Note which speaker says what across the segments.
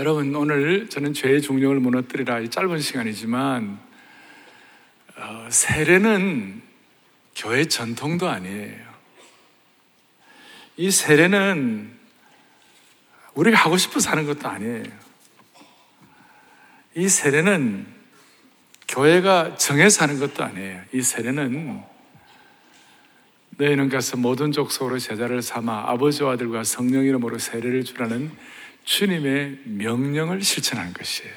Speaker 1: 여러분 오늘 저는 죄의 중력을 무너뜨리라 짧은 시간이지만 어, 세례는 교회 전통도 아니에요. 이 세례는 우리가 하고 싶어서 하는 것도 아니에요. 이 세례는 교회가 정해서 하는 것도 아니에요. 이 세례는 너희는 가서 모든 족속으로 제자를 삼아 아버지와 아들과 성령 이름으로 세례를 주라는 주님의 명령을 실천하는 것이에요.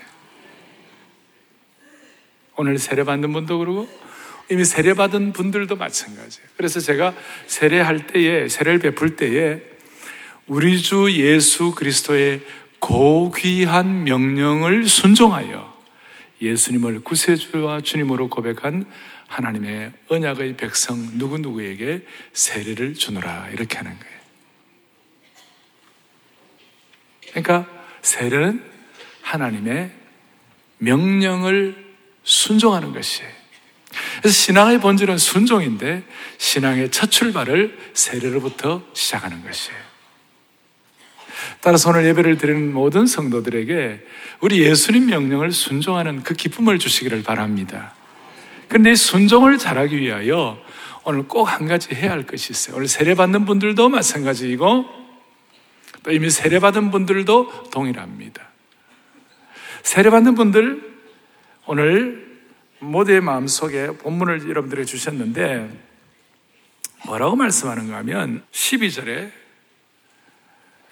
Speaker 1: 오늘 세례 받는 분도 그러고 이미 세례 받은 분들도 마찬가지예요. 그래서 제가 세례할 때에, 세례를 베풀 때에 우리 주 예수 그리스도의 고귀한 명령을 순종하여 예수님을 구세주와 주님으로 고백한 하나님의 언약의 백성 누구누구에게 세례를 주노라. 이렇게 하는 거예요. 그러니까 세례는 하나님의 명령을 순종하는 것이에요. 그래서 신앙의 본질은 순종인데 신앙의 첫 출발을 세례로부터 시작하는 것이에요. 따라서 오늘 예배를 드리는 모든 성도들에게 우리 예수님 명령을 순종하는 그 기쁨을 주시기를 바랍니다. 그런데 순종을 잘하기 위하여 오늘 꼭 한 가지 해야 할 것이 있어요. 오늘 세례받는 분들도 마찬가지이고 또 이미 세례받은 분들도 동일합니다. 세례받는 분들 오늘 모두의 마음속에 본문을 여러분들에게 주셨는데 뭐라고 말씀하는가 하면 12절에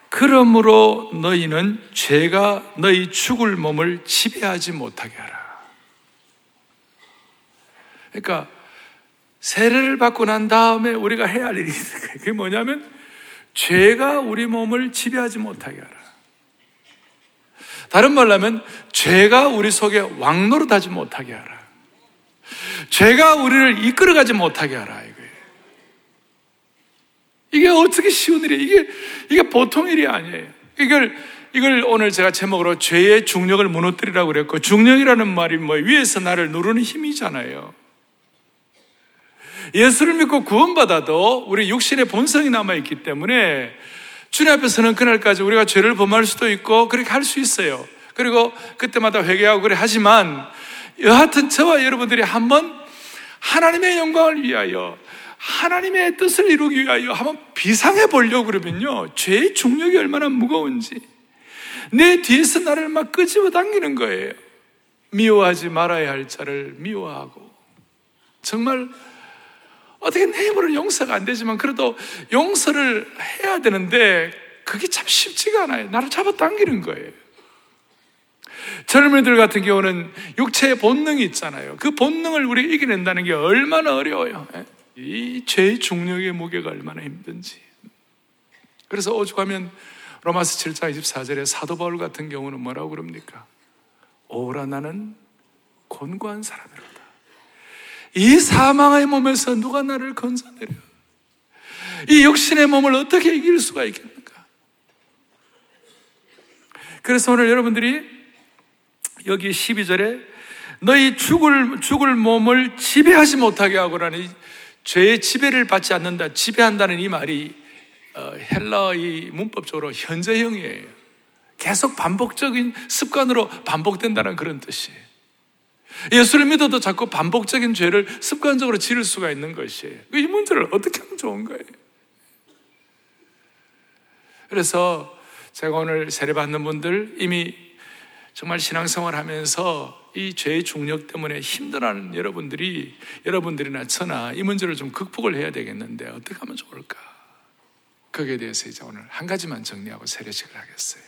Speaker 1: 그러므로 너희는 죄가 너희 죽을 몸을 지배하지 못하게 하라. 그러니까 세례를 받고 난 다음에 우리가 해야 할 일이. 그게 뭐냐면 죄가 우리 몸을 지배하지 못하게 하라. 다른 말로 하면 죄가 우리 속에 왕노릇하지 못하게 하라. 죄가 우리를 이끌어가지 못하게 하라 이거예요. 이게 어떻게 쉬운 일이에요? 이게 이게 보통 일이 아니에요. 이걸 이걸 오늘 제가 제목으로 죄의 중력을 무너뜨리라고 그랬고 중력이라는 말이 뭐 위에서 나를 누르는 힘이잖아요. 예수를 믿고 구원받아도 우리 육신의 본성이 남아있기 때문에 주님 앞에서는 그날까지 우리가 죄를 범할 수도 있고 그렇게 할 수 있어요. 그리고 그때마다 회개하고 그래 하지만 여하튼 저와 여러분들이 한번 하나님의 영광을 위하여 하나님의 뜻을 이루기 위하여 한번 비상해 보려고 그러면요. 죄의 중력이 얼마나 무거운지 내 뒤에서 나를 막 끄집어 당기는 거예요. 미워하지 말아야 할 자를 미워하고 정말 어떻게 내 힘으로는 용서가 안 되지만 그래도 용서를 해야 되는데 그게 참 쉽지가 않아요. 나를 잡아당기는 거예요. 젊은이들 같은 경우는 육체의 본능이 있잖아요. 그 본능을 우리 이겨낸다는 게 얼마나 어려워요. 예? 이 죄의 중력의 무게가 얼마나 힘든지. 그래서 오죽하면 로마스 7장 24절에 사도 바울 같은 경우는 뭐라고 그럽니까? 오라 나는 곤고한 사람이라. 이 사망의 몸에서 누가 나를 건져내려? 이 육신의 몸을 어떻게 이길 수가 있겠는가? 그래서 오늘 여러분들이 여기 12절에 너희 죽을, 죽을 몸을 지배하지 못하게 하고라니 죄의 지배를 받지 않는다. 지배한다는 이 말이 어, 헬라의 문법적으로 현재형이에요. 계속 반복적인 습관으로 반복된다는 그런 뜻이에요. 예수를 믿어도 자꾸 반복적인 죄를 습관적으로 지를 수가 있는 것이에요. 이 문제를 어떻게 하면 좋은 거예요? 그래서 제가 오늘 세례받는 분들 이미 정말 신앙생활 하면서 이 죄의 중력 때문에 힘들어하는 여러분들이 여러분들이나 저나 이 문제를 좀 극복을 해야 되겠는데 어떻게 하면 좋을까? 거기에 대해서 이제 오늘 한 가지만 정리하고 세례식을 하겠어요.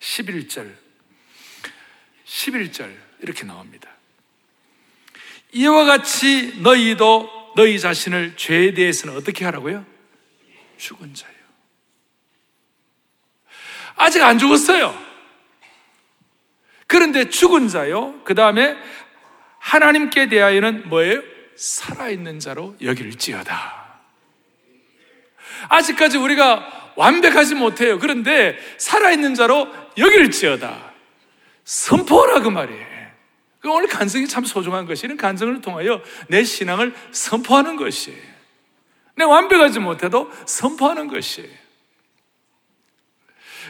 Speaker 1: 11절. 11절 이렇게 나옵니다. 이와 같이 너희도 너희 자신을 죄에 대해서는 어떻게 하라고요? 죽은 자요. 아직 안 죽었어요. 그런데 죽은 자요. 그 다음에 하나님께 대하여는 뭐예요? 살아있는 자로 여길지어다. 아직까지 우리가 완벽하지 못해요. 그런데 살아있는 자로 여길지어다. 선포하라 그 말이에요. 그 오늘 간증이 참 소중한 것이 이런 간증을 통하여 내 신앙을 선포하는 것이에요. 내 완벽하지 못해도 선포하는 것이에요.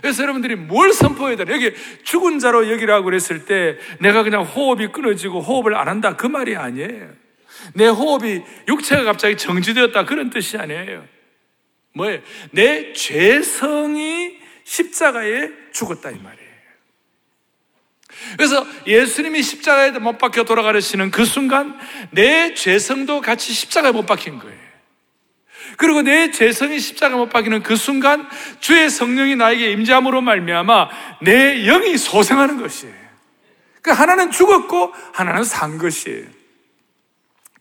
Speaker 1: 그래서 여러분들이 뭘 선포해야 되나? 여기 죽은 자로 여기라고 그랬을 때 내가 그냥 호흡이 끊어지고 호흡을 안 한다. 그 말이 아니에요. 내 호흡이 육체가 갑자기 정지되었다. 그런 뜻이 아니에요. 뭐예요? 내 죄성이 십자가에 죽었다. 이 말이에요. 그래서 예수님이 십자가에 못 박혀 돌아가시는 그 순간 내 죄성도 같이 십자가에 못 박힌 거예요. 그리고 내 죄성이 십자가 못 박히는 그 순간 주의 성령이 나에게 임재함으로 말미암아 내 영이 소생하는 것이에요. 그 하나는 죽었고 하나는 산 것이에요.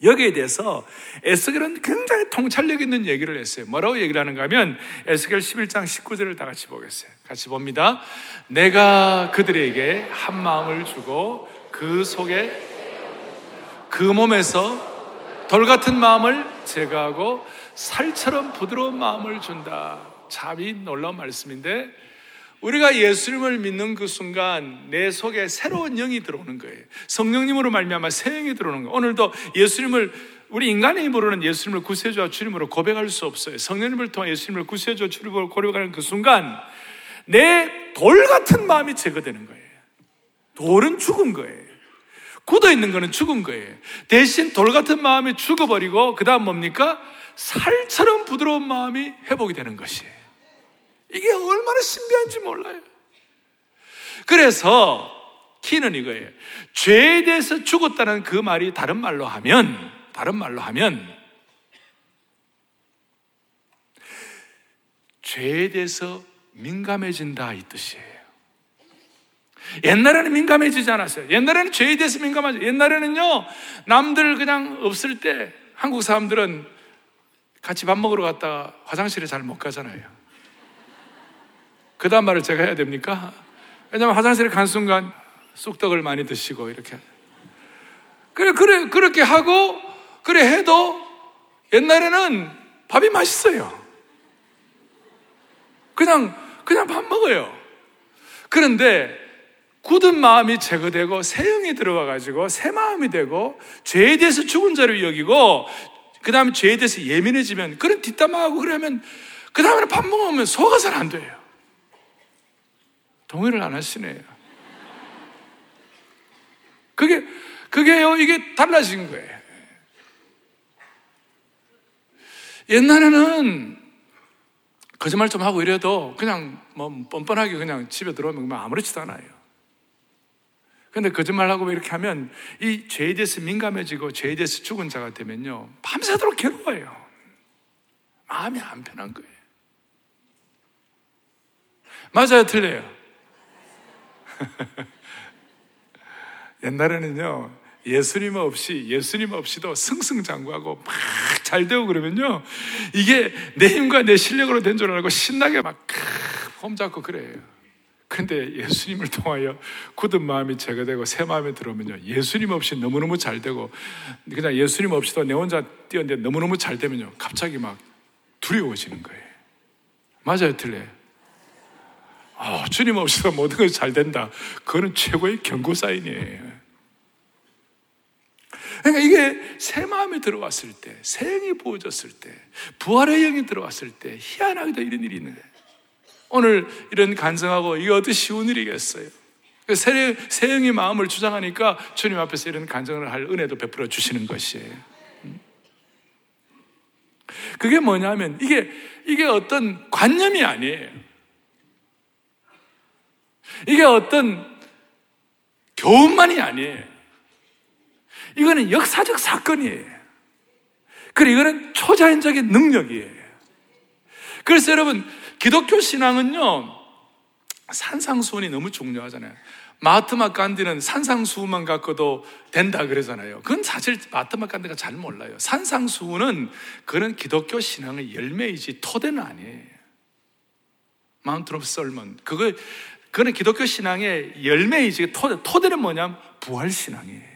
Speaker 1: 여기에 대해서 에스겔은 굉장히 통찰력 있는 얘기를 했어요. 뭐라고 얘기를 하는가 하면 에스겔 11장 19절을 다 같이 보겠어요. 같이 봅니다. 내가 그들에게 한 마음을 주고 그 속에 그 몸에서 돌 같은 마음을 제거하고 살처럼 부드러운 마음을 준다. 참이 놀라운 말씀인데 우리가 예수님을 믿는 그 순간 내 속에 새로운 영이 들어오는 거예요. 성령님으로 말미암아 새 영이 들어오는 거예요. 오늘도 예수님을 우리 인간의 힘으로는 예수님을 구세주와 주님으로 고백할 수 없어요. 성령님을 통해 예수님을 구세주와 주님으로 고백하는 그 순간 내 돌 같은 마음이 제거되는 거예요. 돌은 죽은 거예요. 굳어 있는 거는 죽은 거예요. 대신 돌 같은 마음이 죽어버리고 그 다음 뭡니까? 살처럼 부드러운 마음이 회복이 되는 것이에요. 이게 얼마나 신비한지 몰라요. 그래서 키는 이거예요. 죄에 대해서 죽었다는 그 말이 다른 말로 하면, 다른 말로 하면, 죄에 대해서 민감해진다 이 뜻이에요. 옛날에는 민감해지지 않았어요. 옛날에는 죄에 대해서 민감하죠. 옛날에는요, 남들 그냥 없을 때 한국 사람들은 같이 밥 먹으러 갔다가 화장실에 잘 못 가잖아요. 그 다음 말을 제가 해야 됩니까? 왜냐면 화장실에 간 순간 쑥떡을 많이 드시고 이렇게. 그래, 그래, 그렇게 하고, 그래 해도 옛날에는 밥이 맛있어요. 그냥, 그냥 밥 먹어요. 그런데 굳은 마음이 제거되고 새 영이 들어가가지고 새 마음이 되고 죄에 대해서 죽은 자를 여기고 그 다음에 죄에 대해서 예민해지면 그런 뒷담화하고 그러면 그 다음에는 밥 먹으면 잘안 돼요. 동의를 안 하시네요. 그게, 그게요, 이게 달라진 거예요. 옛날에는 거짓말 좀 하고 이래도 그냥 뭐 뻔뻔하게 그냥 집에 들어오면 아무렇지도 않아요. 근데 거짓말하고 이렇게 하면 이 죄에 대해서 민감해지고 죄에 대해서 죽은 자가 되면요. 밤새도록 괴로워요. 마음이 안 편한 거예요. 맞아요, 틀려요. 옛날에는요, 예수님 없이, 예수님 없이도 승승장구하고 막 잘 되고 그러면요, 이게 내 힘과 내 실력으로 된 줄 알고 신나게 막 폼잡고 그래요. 근데 예수님을 통하여 굳은 마음이 제거되고 새 마음이 들어오면요, 예수님 없이 너무너무 잘 되고, 그냥 예수님 없이도 내 혼자 뛰었는데 너무너무 잘 되면요, 갑자기 막 두려워지는 거예요. 맞아요, 틀려요? 어, 주님 없이도 모든 것이 잘 된다. 그거는 최고의 경고 사인이에요. 그러니까 이게 새 마음이 들어왔을 때, 새 영이 부어졌을 때, 부활의 영이 들어왔을 때, 희한하게도 이런 일이 있는 거예요. 오늘 이런 간증하고 이게 어떻게 쉬운 일이겠어요? 새, 새 영이 마음을 주장하니까 주님 앞에서 이런 간증을 할 은혜도 베풀어 주시는 것이에요. 음. 그게 뭐냐면 이게, 이게 어떤 관념이 아니에요. 이게 어떤 교훈만이 아니에요. 이거는 역사적 사건이에요. 그리고 이거는 초자연적인 능력이에요. 그래서 여러분, 기독교 신앙은요, 산상수훈이 너무 중요하잖아요. 마트마 간디는 산상수훈만 갖고도 된다 그러잖아요. 그건 사실 마하트마 간디가 잘 몰라요. 산상수훈은 그런 기독교 신앙의 열매이지 토대는 아니에요. Mount of Sermon. 그거 그거는 기독교 신앙의 열매이지 토대, 토대 는 뭐냐면 부활신앙이에요.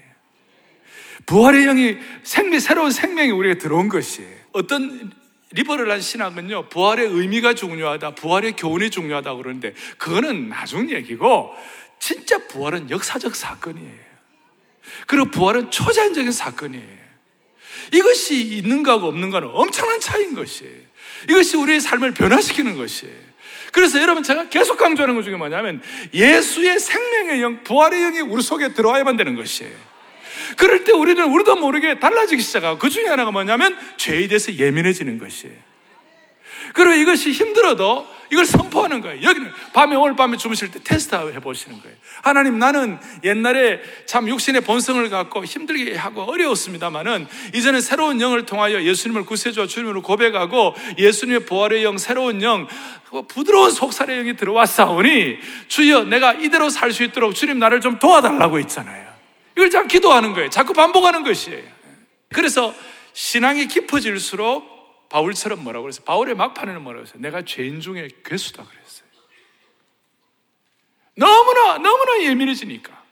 Speaker 1: 부활의 영이 생명, 새로운 생명이 우리에게 들어온 것이에요. 어떤 리버럴한 신앙은요, 부활의 의미가 중요하다, 부활의 교훈이 중요하다 그러는데, 그거는 나중 얘기고, 진짜 부활은 역사적 사건이에요. 그리고 부활은 초자연적인 사건이에요. 이것이 있는가하고 없는가는 엄청난 차이인 것이에요. 이것이 우리의 삶을 변화시키는 것이에요. 그래서 여러분 제가 계속 강조하는 것 중에 뭐냐면 예수의 생명의 영, 부활의 영이 우리 속에 들어와야만 되는 것이에요. 그럴 때 우리는 우리도 모르게 달라지기 시작하고 그 중에 하나가 뭐냐면 죄에 대해서 예민해지는 것이에요. 그리고 이것이 힘들어도 이걸 선포하는 거예요. 여기는 밤에 오늘 밤에 주무실 때 테스트 해 보시는 거예요. 하나님 나는 옛날에 참 육신의 본성을 갖고 힘들게 하고 어려웠습니다만은 이제는 새로운 영을 통하여 예수님을 구세주와 주님으로 고백하고 예수님의 부활의 영, 새로운 영, 그 부드러운 속살의 영이 들어왔사오니 주여 내가 이대로 살 수 있도록 주님 나를 좀 도와달라고 있잖아요. 이걸 참 기도하는 거예요. 자꾸 반복하는 것이에요. 그래서 신앙이 깊어질수록 바울처럼 뭐라고 그랬어요? 바울의 막판에는 뭐라고 했어요? 내가 죄인 중에 괴수다 그랬어요. 너무나, 너무나 예민해지니까.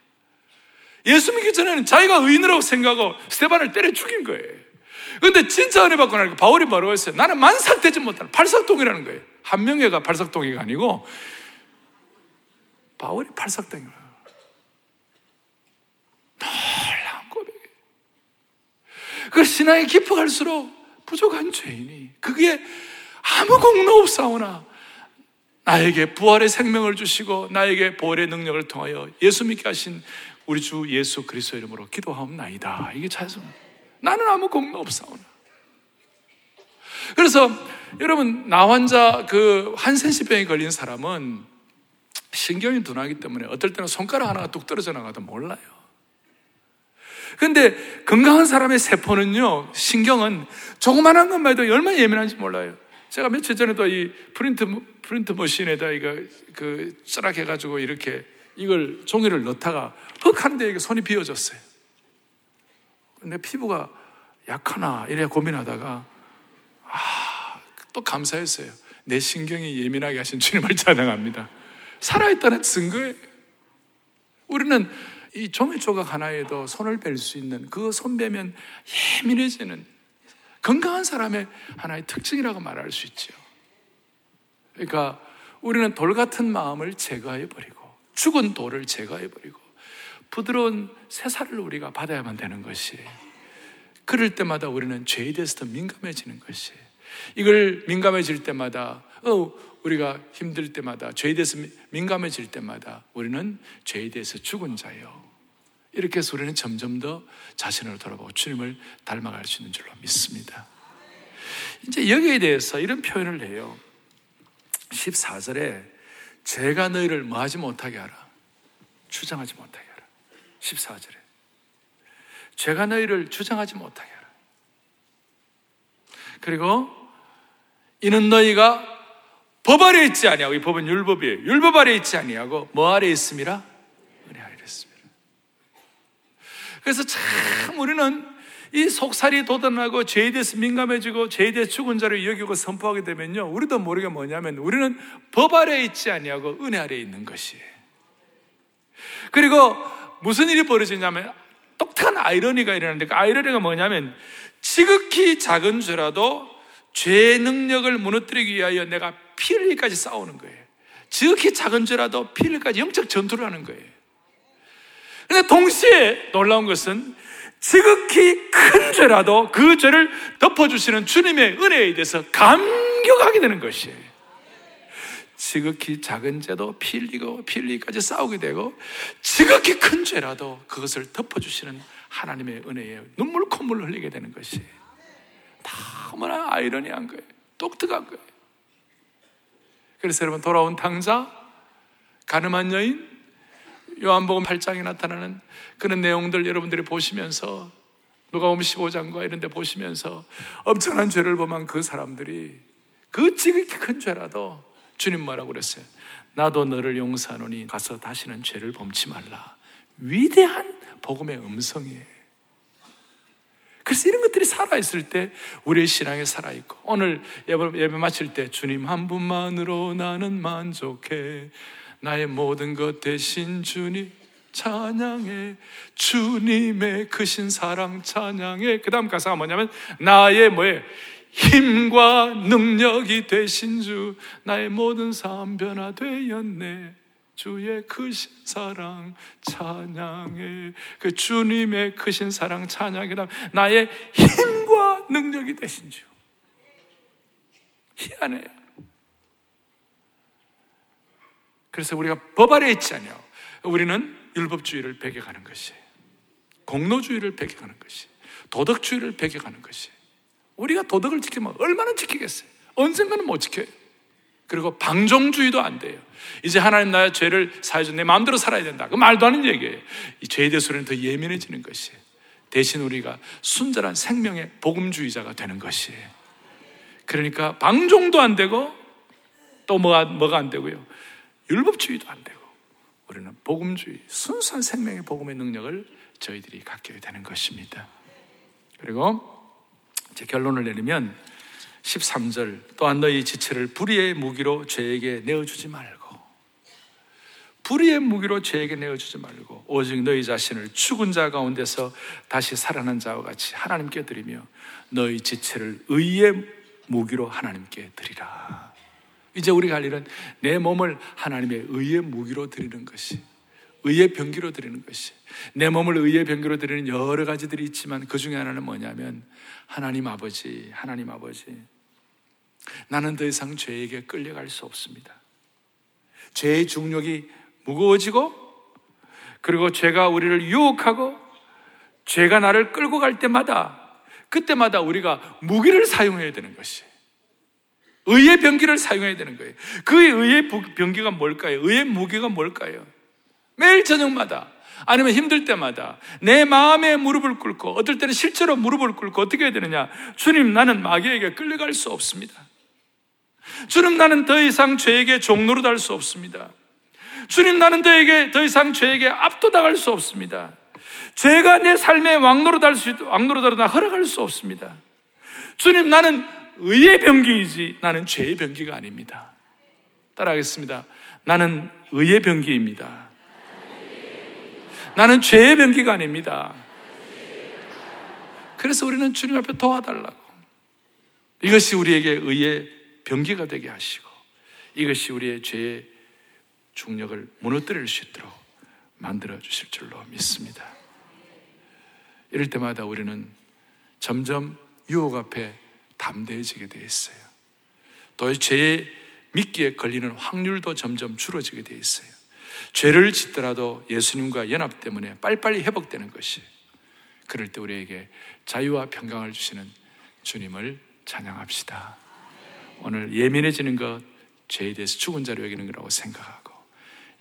Speaker 1: 예수 믿기 전에는 자기가 의인이라고 생각하고 스테반을 때려 죽인 거예요. 근데 진짜 은혜 받고 나니까 바울이 뭐라고 했어요? 나는 만삭되지 못하는 팔삭동이라는 거예요. 한 명예가 팔삭동이가 아니고 바울이 팔삭동이에요. 놀라운 고백이에요. 그 신앙이 깊어갈수록 부족한 죄인이 그게 아무 공로 없사오나 나에게 부활의 생명을 주시고 나에게 부활의 능력을 통하여 예수 믿게 하신 우리 주 예수 그리스도 이름으로 기도하옵나이다. 이게 찬송. 나는 아무 공로 없사오나. 그래서 여러분 나 환자 그 한센시병에 걸린 사람은 신경이 둔하기 때문에 어떨 때는 손가락 하나가 뚝 떨어져 나가도 몰라요. 근데 건강한 사람의 세포는요, 신경은 조그만한 것만 해도 얼마나 예민한지 몰라요. 제가 며칠 전에도 이 프린트, 프린트 머신에다 이거 그 쩌락해가지고 이렇게 이걸 종이를 넣다가 헉 하는데 이게 손이 비어졌어요. 근데 피부가 약하나 이래 고민하다가 아, 또 감사했어요. 내 신경이 예민하게 하신 주님을 찬양합니다. 살아있다는 증거예요. 우리는 이 종이 조각 하나에도 손을 뺄 수 있는 그 손빼면 예민해지는 건강한 사람의 하나의 특징이라고 말할 수 있죠. 그러니까 우리는 돌 같은 마음을 제거해 버리고 죽은 돌을 제거해 버리고 부드러운 새살을 우리가 받아야만 되는 것이 그럴 때마다 우리는 죄에 대해서 더 민감해지는 것이 이걸 민감해질 때마다 어, 우리가 힘들 때마다 죄에 대해서 민감해질 때마다 우리는 죄에 대해서 죽은 자요. 이렇게 해서 우리는 점점 더 자신을 돌아보고 주님을 닮아갈 수 있는 줄로 믿습니다. 이제 여기에 대해서 이런 표현을 해요. 14절에 제가 너희를 뭐 하지 못하게 하라. 주장하지 못하게 하라. 14절에. 제가 너희를 주장하지 못하게 하라. 그리고 이는 너희가 법 아래 있지 아니하고 이 법은 율법이에요. 율법 아래 있지 아니하고 뭐 아래 있음이라? 은혜 아래 있습니다. 그래서 참 우리는 이 속살이 돋아나고 죄에 대해서 민감해지고 죄에 대해 죽은 자를 여기고 선포하게 되면요. 우리도 모르게 뭐냐면 우리는 법 아래 있지 아니하고 은혜 아래 있는 것이에요. 그리고 무슨 일이 벌어지냐면 똑똑한 아이러니가 일어나는데 그 아이러니가 뭐냐면 지극히 작은 죄라도 죄의 능력을 무너뜨리기 위하여 내가 피 흘리기까지 싸우는 거예요. 지극히 작은 죄라도 피 흘리기까지 영적 전투를 하는 거예요. 근데 동시에 놀라운 것은 지극히 큰 죄라도 그 죄를 덮어주시는 주님의 은혜에 대해서 감격하게 되는 것이에요. 지극히 작은 죄도 피 흘리기까지 싸우게 되고 지극히 큰 죄라도 그것을 덮어주시는 하나님의 은혜에 눈물 콧물 흘리게 되는 것이에요. 너무나 아이러니한 거예요. 똑똑한 거예요. 그래서 여러분 돌아온 당자, 가늠한 여인, 요한복음 8장에 나타나는 그런 내용들 여러분들이 보시면서 누가복음 15장과 이런 데 보시면서 엄청난 죄를 범한 그 사람들이 그 지극히 큰 죄라도 주님 뭐라고 그랬어요? 나도 너를 용서하노니 가서 다시는 죄를 범치 말라. 위대한 복음의 음성이에요. 그래서 이런 것들이 살아있을 때 우리의 신앙이 살아있고 오늘 예배, 예배 마칠 때 주님 한 분만으로 나는 만족해 나의 모든 것 대신 주님 찬양해. 주님의 크신 사랑 찬양해. 그 다음 가사가 뭐냐면 나의 뭐에? 힘과 능력이 되신 주. 나의 모든 삶 변화되었네. 주의 크신 사랑 찬양해. 그 주님의 크신 사랑 찬양해. 나의 힘과 능력이 되신 주. 희한해요 그래서 우리가 법 아래 있지 않요 우리는 율법주의를 배격하는 것이 공로주의를 배격하는 것이 도덕주의를 배격하는 것이 우리가 도덕을 지키면 얼마나 지키겠어요? 언젠가는 못 지켜요. 그리고 방종주의도 안 돼요. 이제 하나님 나의 죄를 사해줘 내 마음대로 살아야 된다. 그 말도 안 되는 얘기예요. 이 죄에 대해서 우리는 더 예민해지는 것이에요. 대신 우리가 순전한 생명의 복음주의자가 되는 것이에요. 그러니까 방종도 안 되고 또 뭐가, 뭐가 안 되고요. 율법주의도 안 되고 우리는 복음주의, 순수한 생명의 복음의 능력을 저희들이 갖게 되는 것입니다. 그리고 이제 결론을 내리면 13절 또한 너희 지체를 불의의 무기로 죄에게 내어주지 말고 불의의 무기로 죄에게 내어주지 말고 오직 너희 자신을 죽은 자 가운데서 다시 살아난 자와 같이 하나님께 드리며 너희 지체를 의의 무기로 하나님께 드리라. 이제 우리가 할 일은 내 몸을 하나님의 의의 무기로 드리는 것이 의의 병기로 드리는 것이. 내 몸을 의의 병기로 드리는 여러 가지들이 있지만 그 중에 하나는 뭐냐면 하나님 아버지, 하나님 아버지. 나는 더 이상 죄에게 끌려갈 수 없습니다. 죄의 중력이 무거워지고 그리고 죄가 우리를 유혹하고 죄가 나를 끌고 갈 때마다 그때마다 우리가 무기를 사용해야 되는 것이 의의 병기를 사용해야 되는 거예요. 그 의의 병기가 뭘까요? 의의 무기가 뭘까요? 매일 저녁마다 아니면 힘들 때마다 내 마음에 무릎을 꿇고 어떨 때는 실제로 무릎을 꿇고 어떻게 해야 되느냐? 주님, 나는 마귀에게 끌려갈 수 없습니다. 주님, 나는 더 이상 죄에게 종로로 달 수 없습니다. 주님, 나는 너에게 더 이상 죄에게 압도당할 수 없습니다. 죄가 내 삶의 왕로로 달 수, 왕로로 달나 허락할 수 없습니다. 주님, 나는 의의 병기이지 나는 죄의 병기가 아닙니다. 따라하겠습니다. 나는 의의 병기입니다. 나는 죄의 병기가 아닙니다. 그래서 우리는 주님 앞에 도와달라고. 이것이 우리에게 의의 병기가 되게 하시고 이것이 우리의 죄의 중력을 무너뜨릴 수 있도록 만들어 주실 줄로 믿습니다. 이럴 때마다 우리는 점점 유혹 앞에 담대해지게 되어 있어요. 또 죄의 미끼에 걸리는 확률도 점점 줄어지게 되어 있어요. 죄를 짓더라도 예수님과 연합 때문에 빨리빨리 회복되는 것이 그럴 때 우리에게 자유와 평강을 주시는 주님을 찬양합시다. 오늘 예민해지는 것 죄에 대해서 죽은 자로 여기는 거라고 생각하고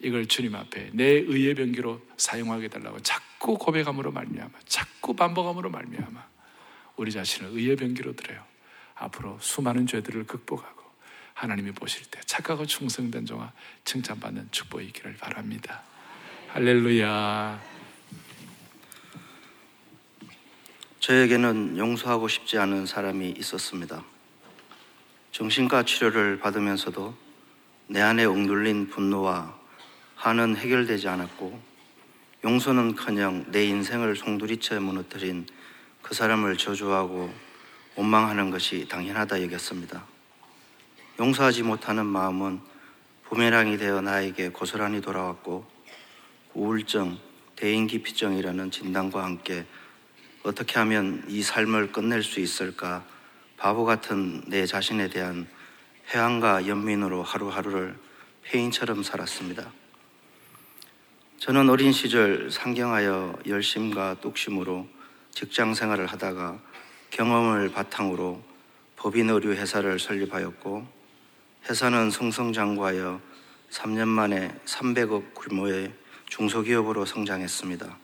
Speaker 1: 이걸 주님 앞에 내 의의 병기로 사용하게 달라고 자꾸 고백함으로 말미암아 자꾸 반복함으로 말미암아 우리 자신을 의의 병기로 드려요. 앞으로 수많은 죄들을 극복하고 하나님이 보실 때 착하고 충성된 종아 칭찬받는 축복이 있기를 바랍니다. 할렐루야.
Speaker 2: 저에게는 용서하고 싶지 않은 사람이 있었습니다. 정신과 치료를 받으면서도 내 안에 억눌린 분노와 한은 해결되지 않았고 용서는커녕 내 인생을 송두리째 무너뜨린 그 사람을 저주하고 원망하는 것이 당연하다 여겼습니다. 용서하지 못하는 마음은 부메랑이 되어 나에게 고스란히 돌아왔고 우울증, 대인기피증이라는 진단과 함께 어떻게 하면 이 삶을 끝낼 수 있을까 바보 같은 내 자신에 대한 회한과 연민으로 하루하루를 페인처럼 살았습니다. 저는 어린 시절 상경하여 열심과 뚝심으로 직장 생활을 하다가 경험을 바탕으로 법인 의류 회사를 설립하였고 회사는 성성장구하여 3년 만에 300억 규모의 중소기업으로 성장했습니다.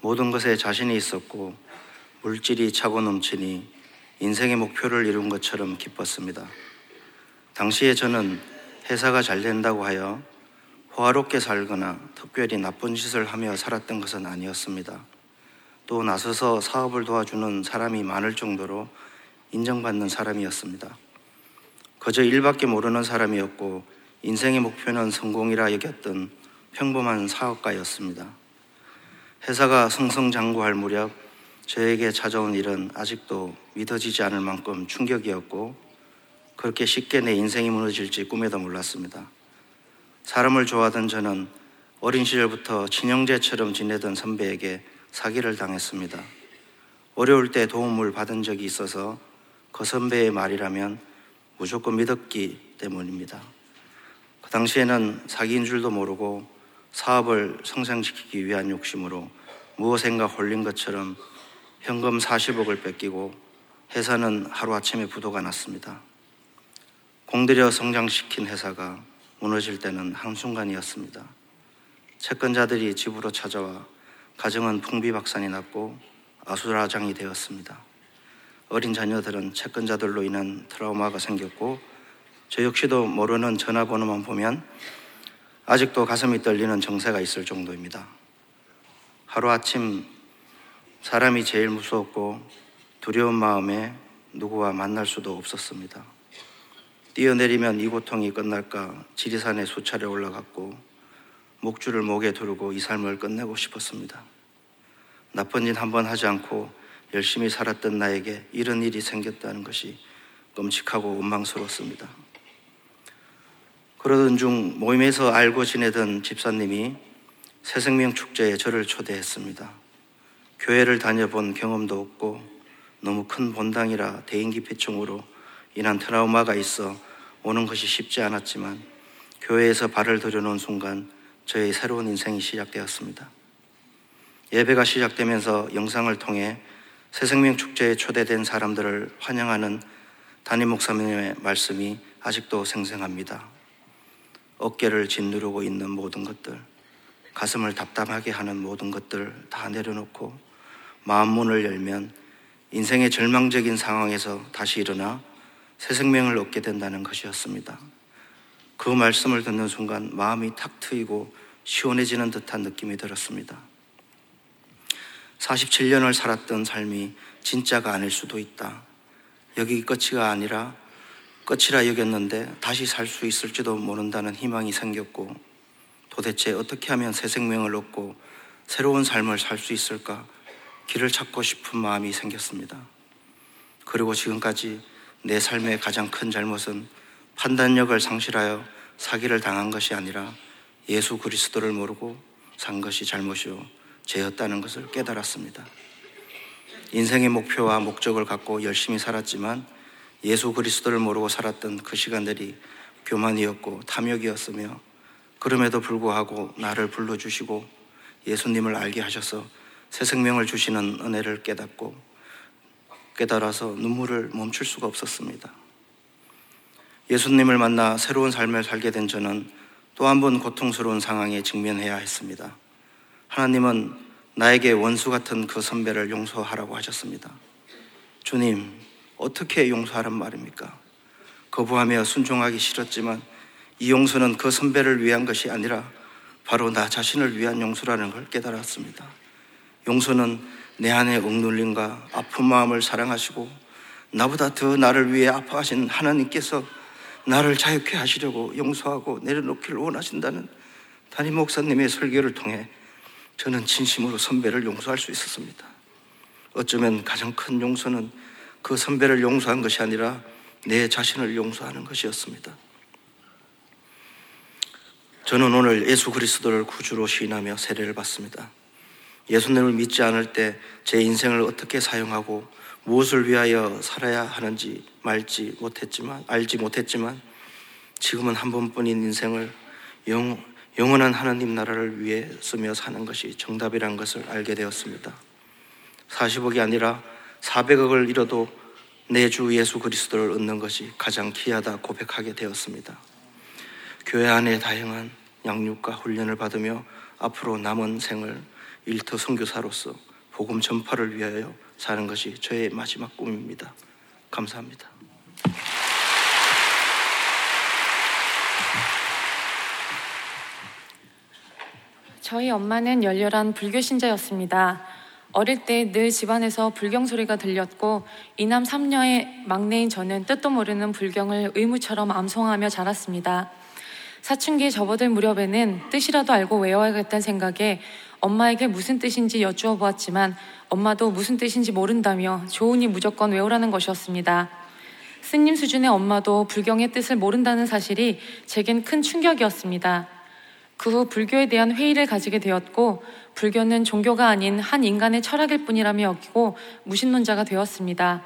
Speaker 2: 모든 것에 자신이 있었고 물질이 차고 넘치니 인생의 목표를 이룬 것처럼 기뻤습니다. 당시에 저는 회사가 잘 된다고 하여 호화롭게 살거나 특별히 나쁜 짓을 하며 살았던 것은 아니었습니다. 또 나서서 사업을 도와주는 사람이 많을 정도로 인정받는 사람이었습니다. 그저 일밖에 모르는 사람이었고 인생의 목표는 성공이라 여겼던 평범한 사업가였습니다. 회사가 성성장구할 무렵 저에게 찾아온 일은 아직도 믿어지지 않을 만큼 충격이었고 그렇게 쉽게 내 인생이 무너질지 꿈에도 몰랐습니다. 사람을 좋아하던 저는 어린 시절부터 친형제처럼 지내던 선배에게 사기를 당했습니다. 어려울 때 도움을 받은 적이 있어서 그 선배의 말이라면 무조건 믿었기 때문입니다. 당시에는 사기인 줄도 모르고 사업을 성장시키기 위한 욕심으로 무엇인가 홀린 것처럼 현금 40억을 뺏기고 회사는 하루아침에 부도가 났습니다. 공들여 성장시킨 회사가 무너질 때는 한순간이었습니다. 채권자들이 집으로 찾아와 가정은 풍비박산이 났고 아수라장이 되었습니다. 어린 자녀들은 채권자들로 인한 트라우마가 생겼고 저 역시도 모르는 전화번호만 보면 아직도 가슴이 떨리는 정세가 있을 정도입니다. 하루아침 사람이 제일 무서웠고 두려운 마음에 누구와 만날 수도 없었습니다. 뛰어내리면 이 고통이 끝날까 지리산에 수차례 올라갔고 목줄을 목에 두르고 이 삶을 끝내고 싶었습니다. 나쁜 짓한번 하지 않고 열심히 살았던 나에게 이런 일이 생겼다는 것이 끔찍하고 원망스러웠습니다. 그러던 중 모임에서 알고 지내던 집사님이 새생명 축제에 저를 초대했습니다. 교회를 다녀본 경험도 없고 너무 큰 본당이라 대인기피증으로 인한 트라우마가 있어 오는 것이 쉽지 않았지만 교회에서 발을 들여놓은 순간 저의 새로운 인생이 시작되었습니다. 예배가 시작되면서 영상을 통해 새 생명 축제에 초대된 사람들을 환영하는 담임 목사님의 말씀이 아직도 생생합니다. 어깨를 짓누르고 있는 모든 것들, 가슴을 답답하게 하는 모든 것들 다 내려놓고 마음 문을 열면 인생의 절망적인 상황에서 다시 일어나 새 생명을 얻게 된다는 것이었습니다. 그 말씀을 듣는 순간 마음이 탁 트이고 시원해지는 듯한 느낌이 들었습니다. 47년을 살았던 삶이 진짜가 아닐 수도 있다. 여기 끝이가 아니라 끝이라 여겼는데 다시 살 수 있을지도 모른다는 희망이 생겼고 도대체 어떻게 하면 새 생명을 얻고 새로운 삶을 살 수 있을까 길을 찾고 싶은 마음이 생겼습니다. 그리고 지금까지 내 삶의 가장 큰 잘못은 판단력을 상실하여 사기를 당한 것이 아니라 예수 그리스도를 모르고 산 것이 잘못이요 죄였다는 것을 깨달았습니다. 인생의 목표와 목적을 갖고 열심히 살았지만 예수 그리스도를 모르고 살았던 그 시간들이 교만이었고 탐욕이었으며 그럼에도 불구하고 나를 불러주시고 예수님을 알게 하셔서 새 생명을 주시는 은혜를 깨닫고 깨달아서 눈물을 멈출 수가 없었습니다. 예수님을 만나 새로운 삶을 살게 된 저는 또 한 번 고통스러운 상황에 직면해야 했습니다. 하나님은 나에게 원수 같은 그 선배를 용서하라고 하셨습니다. 주님, 어떻게 용서하란 말입니까? 거부하며 순종하기 싫었지만 이 용서는 그 선배를 위한 것이 아니라 바로 나 자신을 위한 용서라는 걸 깨달았습니다. 용서는 내 안의 억눌림과 아픈 마음을 사랑하시고 나보다 더 나를 위해 아파하신 하나님께서 나를 자유케 하시려고 용서하고 내려놓기를 원하신다는 담임 목사님의 설교를 통해 저는 진심으로 선배를 용서할 수 있었습니다. 어쩌면 가장 큰 용서는 그 선배를 용서한 것이 아니라 내 자신을 용서하는 것이었습니다. 저는 오늘 예수 그리스도를 구주로 시인하며 세례를 받습니다. 예수님을 믿지 않을 때 제 인생을 어떻게 사용하고 무엇을 위하여 살아야 하는지 말지 못했지만 알지 못했지만 지금은 한 번뿐인 인생을 영, 영원한 하나님 나라를 위해 쓰며 사는 것이 정답이란 것을 알게 되었습니다. 40억이 아니라 400억을 잃어도 내 주 예수 그리스도를 얻는 것이 가장 귀하다 고백하게 되었습니다. 교회 안에 다양한 양육과 훈련을 받으며 앞으로 남은 생을 일터 선교사로서 복음 전파를 위하여 사는 것이 저의 마지막 꿈입니다. 감사합니다.
Speaker 3: 저희 엄마는 열렬한 불교 신자였습니다. 어릴 때 늘 집안에서 불경 소리가 들렸고 이남 삼녀의 막내인 저는 뜻도 모르는 불경을 의무처럼 암송하며 자랐습니다. 사춘기에 접어들 무렵에는 뜻이라도 알고 외워야겠다는 생각에 엄마에게 무슨 뜻인지 여쭈어 보았지만 엄마도 무슨 뜻인지 모른다며 좋으니 무조건 외우라는 것이었습니다. 스님 수준의 엄마도 불경의 뜻을 모른다는 사실이 제겐 큰 충격이었습니다. 그 후 불교에 대한 회의를 가지게 되었고 불교는 종교가 아닌 한 인간의 철학일 뿐이라며 여기고 무신론자가 되었습니다.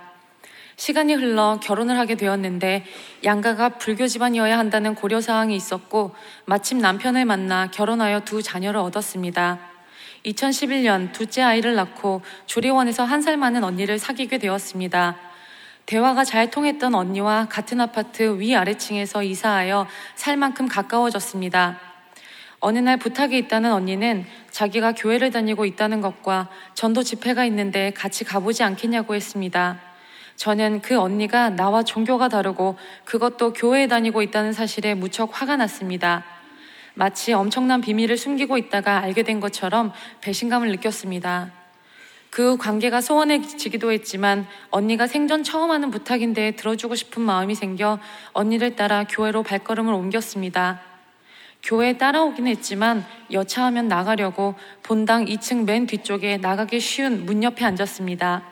Speaker 3: 시간이 흘러 결혼을 하게 되었는데 양가가 불교 집안이어야 한다는 고려 사항이 있었고 마침 남편을 만나 결혼하여 두 자녀를 얻었습니다. 2011년 둘째 아이를 낳고 조리원에서 한 살 많은 언니를 사귀게 되었습니다. 대화가 잘 통했던 언니와 같은 아파트 위아래층에서 이사하여 살 만큼 가까워졌습니다. 어느 날 부탁이 있다는 언니는 자기가 교회를 다니고 있다는 것과 전도 집회가 있는데 같이 가보지 않겠냐고 했습니다. 저는 그 언니가 나와 종교가 다르고 그것도 교회에 다니고 있다는 사실에 무척 화가 났습니다. 마치 엄청난 비밀을 숨기고 있다가 알게 된 것처럼 배신감을 느꼈습니다. 그 관계가 소원해지기도 했지만 언니가 생전 처음 하는 부탁인데 들어주고 싶은 마음이 생겨 언니를 따라 교회로 발걸음을 옮겼습니다. 교회에 따라오긴 했지만 여차하면 나가려고 본당 2층 맨 뒤쪽에 나가기 쉬운 문 옆에 앉았습니다.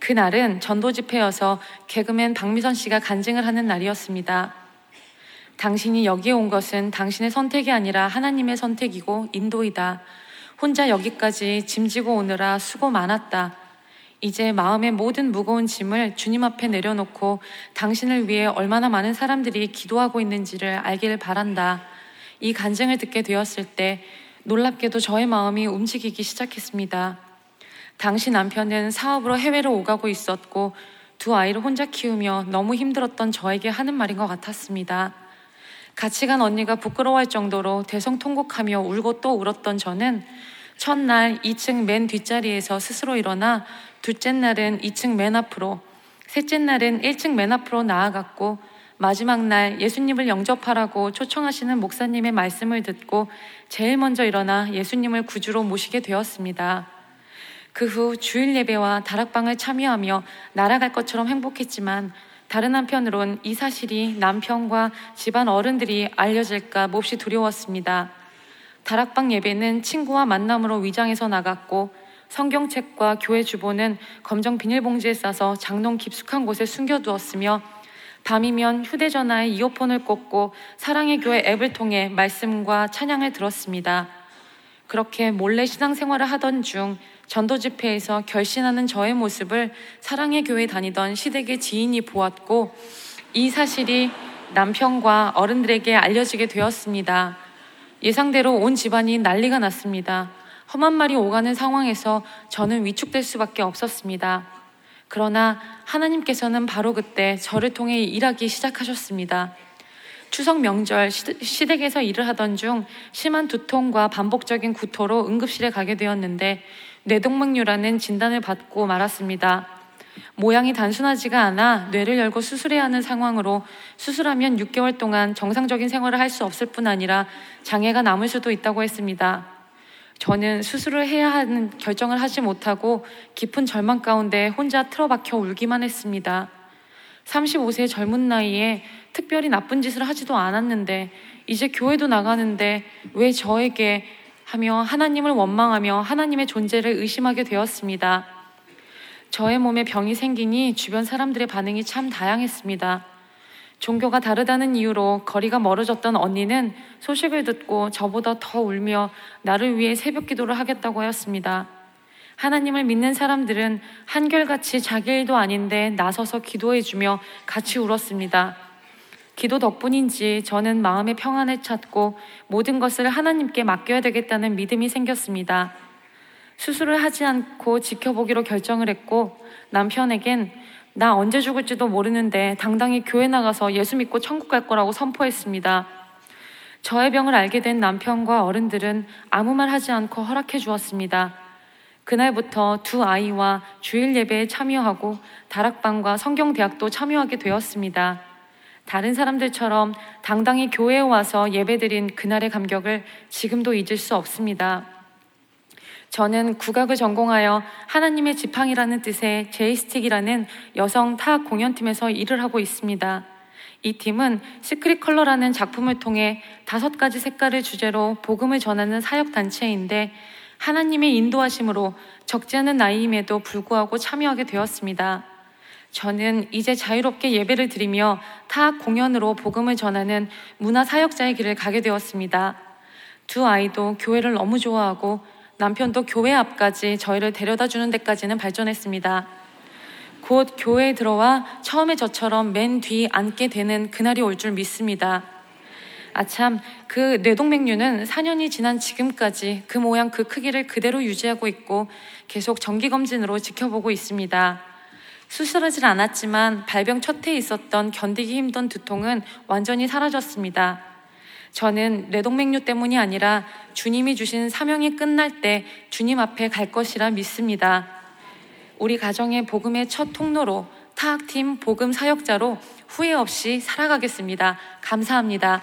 Speaker 3: 그날은 전도 집회여서 개그맨 박미선 씨가 간증을 하는 날이었습니다. 당신이 여기에 온 것은 당신의 선택이 아니라 하나님의 선택이고 인도이다. 혼자 여기까지 짐지고 오느라 수고 많았다. 이제 마음의 모든 무거운 짐을 주님 앞에 내려놓고 당신을 위해 얼마나 많은 사람들이 기도하고 있는지를 알기를 바란다. 이 간증을 듣게 되었을 때 놀랍게도 저의 마음이 움직이기 시작했습니다. 당시 남편은 사업으로 해외로 오가고 있었고 두 아이를 혼자 키우며 너무 힘들었던 저에게 하는 말인 것 같았습니다. 같이 간 언니가 부끄러워할 정도로 대성통곡하며 울고 또 울었던 저는 첫날 2층 맨 뒷자리에서 스스로 일어나 둘째 날은 2층 맨 앞으로 셋째 날은 1층 맨 앞으로 나아갔고 마지막 날 예수님을 영접하라고 초청하시는 목사님의 말씀을 듣고 제일 먼저 일어나 예수님을 구주로 모시게 되었습니다. 그 후 주일 예배와 다락방을 참여하며 날아갈 것처럼 행복했지만 다른 한편으론 이 사실이 남편과 집안 어른들이 알려질까 몹시 두려웠습니다. 다락방 예배는 친구와 만남으로 위장해서 나갔고 성경책과 교회 주보는 검정 비닐봉지에 싸서 장롱 깊숙한 곳에 숨겨두었으며 밤이면 휴대전화에 이어폰을 꽂고 사랑의 교회 앱을 통해 말씀과 찬양을 들었습니다. 그렇게 몰래 신앙생활을 하던 중 전도 집회에서 결신하는 저의 모습을 사랑의 교회 다니던 시댁의 지인이 보았고 이 사실이 남편과 어른들에게 알려지게 되었습니다. 예상대로 온 집안이 난리가 났습니다. 험한 말이 오가는 상황에서 저는 위축될 수밖에 없었습니다. 그러나 하나님께서는 바로 그때 저를 통해 일하기 시작하셨습니다. 추석 명절 시댁에서 일을 하던 중 심한 두통과 반복적인 구토로 응급실에 가게 되었는데 뇌동맥류라는 진단을 받고 말았습니다. 모양이 단순하지가 않아 뇌를 열고 수술해야 하는 상황으로 수술하면 6개월 동안 정상적인 생활을 할 수 없을 뿐 아니라 장애가 남을 수도 있다고 했습니다. 저는 수술을 해야 하는 결정을 하지 못하고 깊은 절망 가운데 혼자 틀어박혀 울기만 했습니다. 35세 젊은 나이에 특별히 나쁜 짓을 하지도 않았는데 이제 교회도 나가는데 왜 저에게 하며 하나님을 원망하며 하나님의 존재를 의심하게 되었습니다. 저의 몸에 병이 생기니 주변 사람들의 반응이 참 다양했습니다. 종교가 다르다는 이유로 거리가 멀어졌던 언니는 소식을 듣고 저보다 더 울며 나를 위해 새벽 기도를 하겠다고 하였습니다. 하나님을 믿는 사람들은 한결같이 자기 일도 아닌데 나서서 기도해주며 같이 울었습니다. 기도 덕분인지 저는 마음의 평안을 찾고 모든 것을 하나님께 맡겨야 되겠다는 믿음이 생겼습니다. 수술을 하지 않고 지켜보기로 결정을 했고 남편에겐 나 언제 죽을지도 모르는데 당당히 교회 나가서 예수 믿고 천국 갈 거라고 선포했습니다. 저의 병을 알게 된 남편과 어른들은 아무 말 하지 않고 허락해 주었습니다. 그날부터 두 아이와 주일 예배에 참여하고 다락방과 성경대학도 참여하게 되었습니다. 다른 사람들처럼 당당히 교회에 와서 예배드린 그날의 감격을 지금도 잊을 수 없습니다. 저는 국악을 전공하여 하나님의 지팡이라는 뜻의 J-Stick이라는 여성 타악 공연팀에서 일을 하고 있습니다. 이 팀은 Secret Color라는 작품을 통해 다섯 가지 색깔을 주제로 복음을 전하는 사역 단체인데 하나님의 인도하심으로 적지 않은 나이임에도 불구하고 참여하게 되었습니다. 저는 이제 자유롭게 예배를 드리며 타악 공연으로 복음을 전하는 문화 사역자의 길을 가게 되었습니다. 두 아이도 교회를 너무 좋아하고 남편도 교회 앞까지 저희를 데려다 주는 데까지는 발전했습니다. 곧 교회에 들어와 처음에 저처럼 맨 뒤 앉게 되는 그날이 올 줄 믿습니다. 아 참, 그 뇌동맥류는 4년이 지난 지금까지 그 모양 그 크기를 그대로 유지하고 있고 계속 정기검진으로 지켜보고 있습니다. 수술하진 않았지만 발병 첫 해에 있었던 견디기 힘든 두통은 완전히 사라졌습니다. 저는 뇌동맥류 때문이 아니라 주님이 주신 사명이 끝날 때 주님 앞에 갈 것이라 믿습니다. 우리 가정의 복음의 첫 통로로 타학팀 복음 사역자로 후회 없이 살아가겠습니다. 감사합니다.